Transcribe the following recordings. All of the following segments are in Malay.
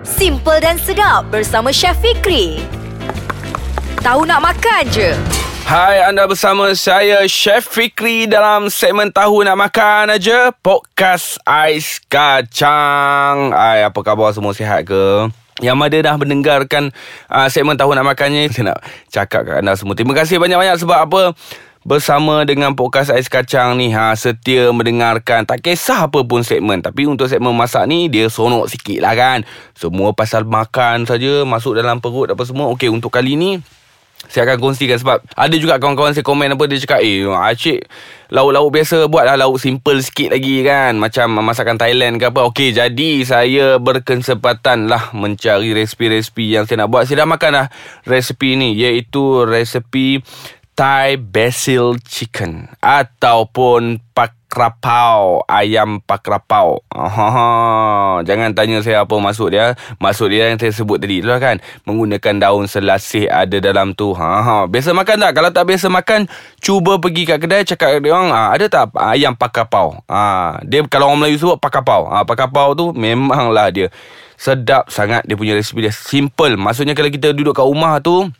Simple dan sedap bersama Chef Fikri. Tahu nak makan je. Hai, anda bersama saya Chef Fikri dalam segmen Tahu Nak Makan aja Podcast Ais Kacang. Hai, apa khabar semua sihat ke? Yang mana dah mendengarkan uh, segmen Tahu Nak Makannya Saya nak cakap kat anda semua Terima kasih banyak-banyak sebab apa bersama dengan podcast Ais Kacang ni ha, setia mendengarkan. Tak kisah apa pun segmen tapi untuk segmen masak ni dia sonok sikit lah kan? Semua pasal makan saja masuk dalam perut apa semua Okey untuk kali ni saya akan kongsikan sebab ada juga kawan-kawan saya komen apa dia cakap eh acik lauk-lauk biasa buatlah lauk simple sikit lagi kan? Macam masakan Thailand ke apa. Okey jadi saya berkesempatan lah mencari resipi-resipi yang saya nak buat. Saya dah makan dah resipi ni iaitu resipi Thai basil chicken ataupun pakrapau ayam pakrapau. Oh, jangan tanya saya apa maksud dia. Maksud dia yang saya sebut tadi tu kan. Menggunakan daun selasih ada dalam tu. Ha. Biasa makan tak? Kalau tak biasa makan, cuba pergi kat kedai cakap dia orang, ha, ada tak ayam pakrapau? Ha, dia kalau orang Melayu sebut pakrapau. Ha, pakrapau tu memanglah dia sedap sangat dia punya resipi dia simple. Maksudnya kalau kita duduk kat rumah tu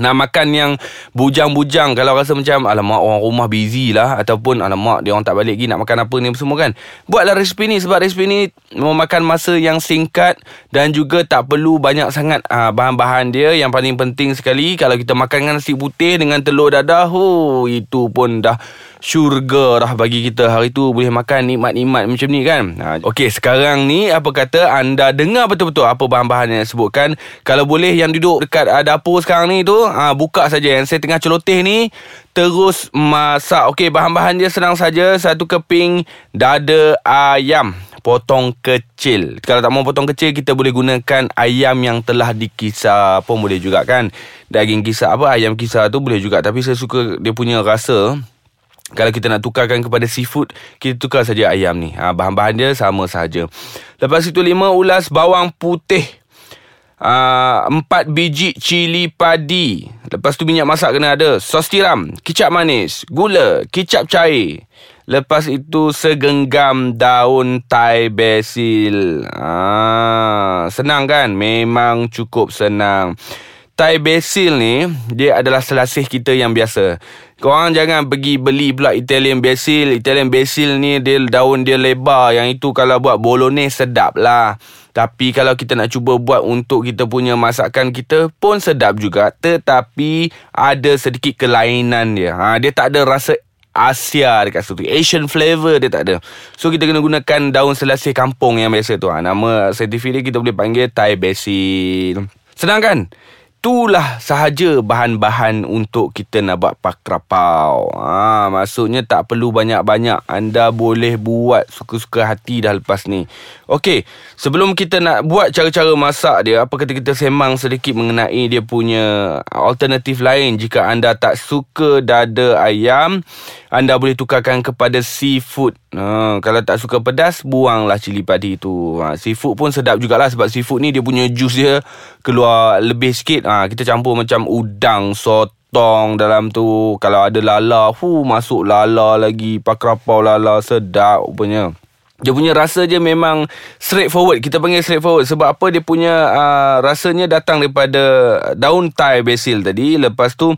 nak makan yang bujang-bujang Kalau rasa macam Alamak orang rumah busy lah Ataupun alamak dia orang tak balik lagi Nak makan apa ni semua kan. Buatlah resipi ni Sebab resipi ni Memakan masa yang singkat Dan juga tak perlu banyak sangat uh, Bahan-bahan dia. Yang paling penting sekali Kalau kita makan dengan nasi putih Dengan telur dadah oh, Itu pun dah syurga dah bagi kita Hari tu boleh makan nikmat-nikmat macam ni kan ha, Okey sekarang ni Apa kata anda dengar betul-betul Apa bahan-bahan yang sebutkan Kalau boleh yang duduk dekat uh, dapur sekarang ni tu ha, Buka saja Yang saya tengah celoteh ni Terus masak Okey bahan-bahan dia senang saja Satu keping dada ayam potong kecil. Kalau tak mau potong kecil, kita boleh gunakan ayam yang telah dikisar pun boleh juga kan. Daging kisar apa, ayam kisar tu boleh juga. Tapi saya suka dia punya rasa. Kalau kita nak tukarkan kepada seafood, kita tukar saja ayam ni. Ha, bahan-bahan dia sama saja. Lepas itu lima ulas bawang putih. Uh, empat biji cili padi. Lepas tu minyak masak kena ada. Sos tiram, kicap manis, gula, kicap cair. Lepas itu segenggam daun Thai basil. Ah, senang kan? Memang cukup senang. Thai basil ni dia adalah selasih kita yang biasa. Korang jangan pergi beli pula Italian basil. Italian basil ni dia daun dia lebar. Yang itu kalau buat bolognese sedap lah. Tapi kalau kita nak cuba buat untuk kita punya masakan kita pun sedap juga. Tetapi ada sedikit kelainan dia. Ha, dia tak ada rasa Asia dekat situ Asian flavor dia tak ada So kita kena gunakan daun selasih kampung yang biasa tu ha, Nama sertifik dia kita boleh panggil Thai basil Senang kan? Itulah sahaja bahan-bahan untuk kita nak buat pakrapau. Ha, maksudnya tak perlu banyak-banyak. Anda boleh buat suka-suka hati dah lepas ni. Okey, sebelum kita nak buat cara-cara masak dia, apa kata kita semang sedikit mengenai dia punya alternatif lain. Jika anda tak suka dada ayam, anda boleh tukarkan kepada seafood. Ha, kalau tak suka pedas, buanglah cili padi tu. Ha, seafood pun sedap jugalah sebab seafood ni dia punya juice dia keluar lebih sikit. Ha, kita campur macam udang, sotong dalam tu. Kalau ada lala, hu masuk lala lagi. Pakrapau lala, sedap punya. Dia punya rasa je memang straightforward. Kita panggil straightforward. Sebab apa dia punya uh, rasanya datang daripada daun Thai basil tadi. Lepas tu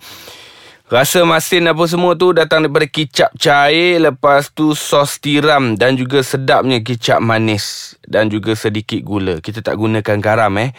Rasa masin apa semua tu datang daripada kicap cair, lepas tu sos tiram dan juga sedapnya kicap manis dan juga sedikit gula. Kita tak gunakan garam eh.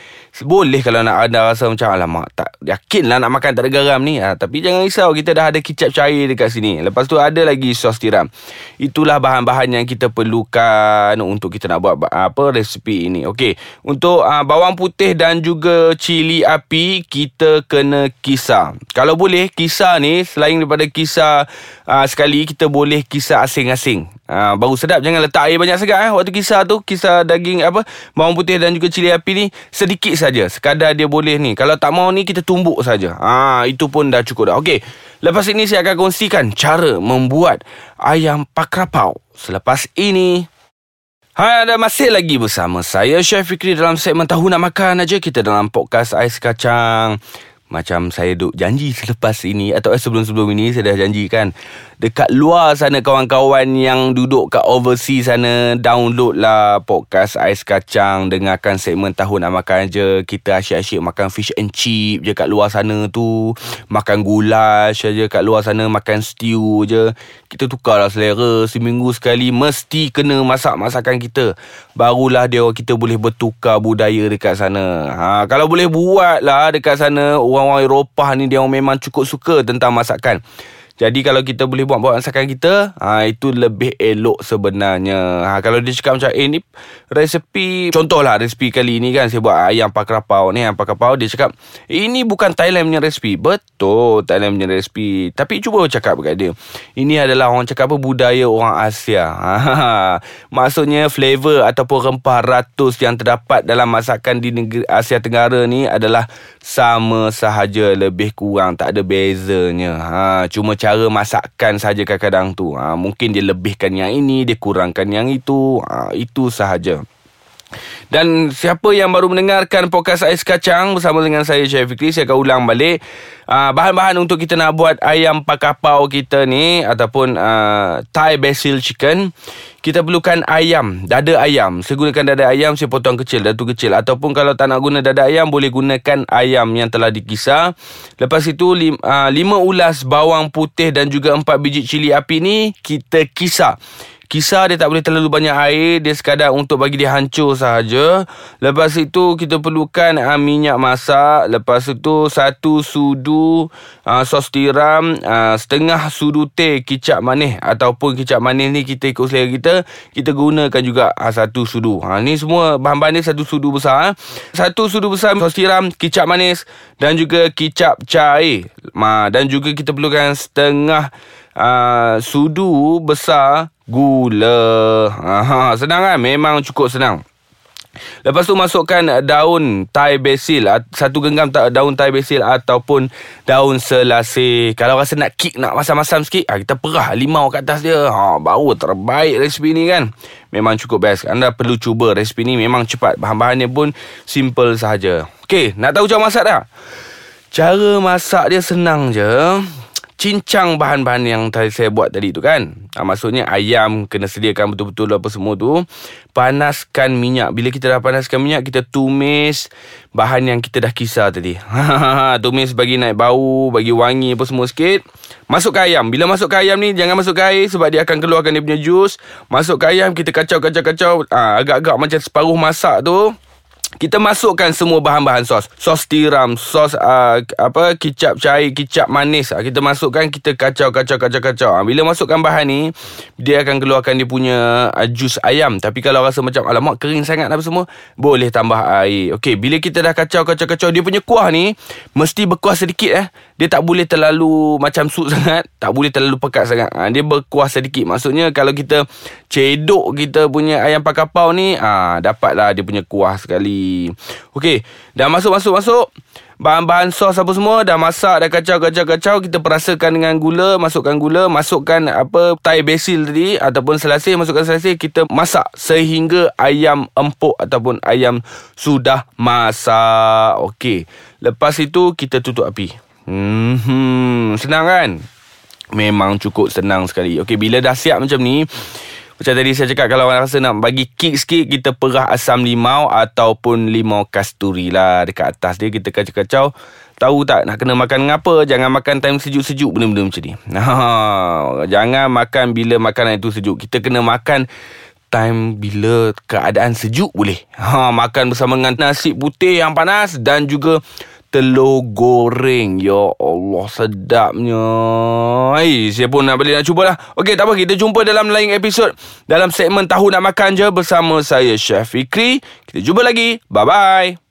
Boleh kalau nak ada rasa macam alamak tak yakinlah nak makan tak ada garam ni. Ha, tapi jangan risau kita dah ada kicap cair dekat sini. Lepas tu ada lagi sos tiram. Itulah bahan-bahan yang kita perlukan untuk kita nak buat apa resipi ini. Okey, untuk uh, bawang putih dan juga cili api kita kena kisar. Kalau boleh kisar ni selain daripada kisar uh, sekali kita boleh kisar asing-asing. Uh, baru sedap. Jangan letak air banyak sangat eh waktu kisar tu. Kisar daging apa bawang putih dan juga cili api ni sedikit saja. Sekadar dia boleh ni. Kalau tak mau ni kita tumbuk saja. Uh, itu pun dah cukup dah. Okey. Lepas ini saya akan kongsikan cara membuat ayam pakrapau. Selepas ini Hai, ada masih lagi bersama saya Chef Fikri dalam segmen Tahu Nak Makan aja. Kita dalam podcast Ais Kacang macam saya duk janji selepas ini atau eh, sebelum-sebelum ini saya dah janji kan dekat luar sana kawan-kawan yang duduk kat overseas sana download lah podcast Ais Kacang dengarkan segmen tahu nak makan je. Kita asyik-asyik makan fish and chip je kat luar sana tu. Makan goulash je kat luar sana makan stew je. Kita tukarlah selera. Seminggu sekali mesti kena masak masakan kita. Barulah dia kita boleh bertukar budaya dekat sana. Ha, kalau boleh buat lah dekat sana. Orang-orang Eropah ni dia memang cukup suka tentang masakan jadi kalau kita boleh buat buat masakan kita, ha, itu lebih elok sebenarnya. Ha, kalau dia cakap macam, eh ni resepi, contohlah resepi kali ni kan, saya buat ayam pakrapau ni, ayam pakrapau, dia cakap, ini bukan Thailand punya resepi. Betul, Thailand punya resepi. Tapi cuba cakap dekat dia, ini adalah orang cakap apa, budaya orang Asia. Ha, maksudnya flavor ataupun rempah ratus yang terdapat dalam masakan di negeri Asia Tenggara ni adalah sama sahaja, lebih kurang, tak ada bezanya. Ha, cuma cara masakan saja kadang-kadang tu. Ha, mungkin dia lebihkan yang ini, dia kurangkan yang itu. Ha, itu sahaja. Dan siapa yang baru mendengarkan podcast Ais Kacang bersama dengan saya Chef Fikri, saya akan ulang balik. Uh, bahan-bahan untuk kita nak buat ayam pakapau kita ni ataupun uh, Thai basil chicken. Kita perlukan ayam, dada ayam. Saya gunakan dada ayam, saya potong kecil, datu kecil. Ataupun kalau tak nak guna dada ayam, boleh gunakan ayam yang telah dikisar. Lepas itu, lim, uh, lima ulas bawang putih dan juga empat biji cili api ni kita kisar. Kisar dia tak boleh terlalu banyak air Dia sekadar untuk bagi dia hancur sahaja. Lepas itu kita perlukan uh, minyak masak. Lepas itu satu sudu uh, sos tiram uh, Setengah sudu teh kicap manis. Ataupun kicap manis ni kita ikut selera kita Kita gunakan juga uh, satu sudu. Uh, Ni semua bahan-bahan ni satu sudu besar uh. Satu sudu besar sos tiram, kicap manis Dan juga kicap cair. Uh, Dan juga kita perlukan setengah uh, sudu besar gula. Aha, senang kan? Memang cukup senang. Lepas tu masukkan daun Thai basil Satu genggam daun Thai basil Ataupun daun selasih Kalau rasa nak kick Nak masam-masam sikit ah, Kita perah limau kat atas dia ha, Baru terbaik resipi ni kan Memang cukup best Anda perlu cuba resipi ni Memang cepat Bahan-bahannya pun Simple sahaja Okay Nak tahu cara masak dah? Cara masak dia senang je cincang bahan-bahan yang tadi saya buat tadi tu kan. Ha, maksudnya ayam kena sediakan betul-betul apa semua tu. Panaskan minyak. Bila kita dah panaskan minyak, kita tumis bahan yang kita dah kisar tadi. tumis bagi naik bau, bagi wangi apa semua sikit. Masuk ke ayam. Bila masuk ke ayam ni, jangan masuk ke air sebab dia akan keluarkan dia punya jus. Masuk ke ayam, kita kacau-kacau-kacau. Ha, agak-agak macam separuh masak tu kita masukkan semua bahan-bahan sos. Sos tiram, sos uh, apa kicap cair, kicap manis. Uh, kita masukkan, kita kacau kacau kacau kacau. Uh, bila masukkan bahan ni, dia akan keluarkan dia punya uh, jus ayam. Tapi kalau rasa macam alamak kering sangat apa semua, boleh tambah air. Okey, bila kita dah kacau kacau kacau dia punya kuah ni mesti berkuah sedikit eh. Dia tak boleh terlalu macam sup sangat, tak boleh terlalu pekat sangat. Uh, dia berkuah sedikit. Maksudnya kalau kita cedok kita punya ayam pakapau ni, ah uh, dapatlah dia punya kuah sekali. Okey, dah masuk masuk masuk. Bahan-bahan sos apa semua dah masak dah kacau kacau kacau kita perasakan dengan gula, masukkan gula, masukkan apa Thai basil tadi ataupun selasih, masukkan selasih kita masak sehingga ayam empuk ataupun ayam sudah masak. Okey. Lepas itu kita tutup api. Hmm, senang kan? Memang cukup senang sekali. Okey, bila dah siap macam ni, macam tadi saya cakap Kalau orang rasa nak bagi kick sikit Kita perah asam limau Ataupun limau kasturi lah Dekat atas dia. Kita kacau-kacau. Tahu tak nak kena makan dengan apa? Jangan makan time sejuk-sejuk Benda-benda macam ni. Jangan makan bila makanan itu sejuk. Kita kena makan Time bila keadaan sejuk boleh. Ha, Makan bersama dengan nasi putih yang panas Dan juga telur goreng. Ya Allah, sedapnya. Hai, pun nak balik nak cuba lah. Okey, tak apa. Kita jumpa dalam lain episod. Dalam segmen Tahu Nak Makan Je bersama saya, Chef Fikri. Kita jumpa lagi. Bye-bye.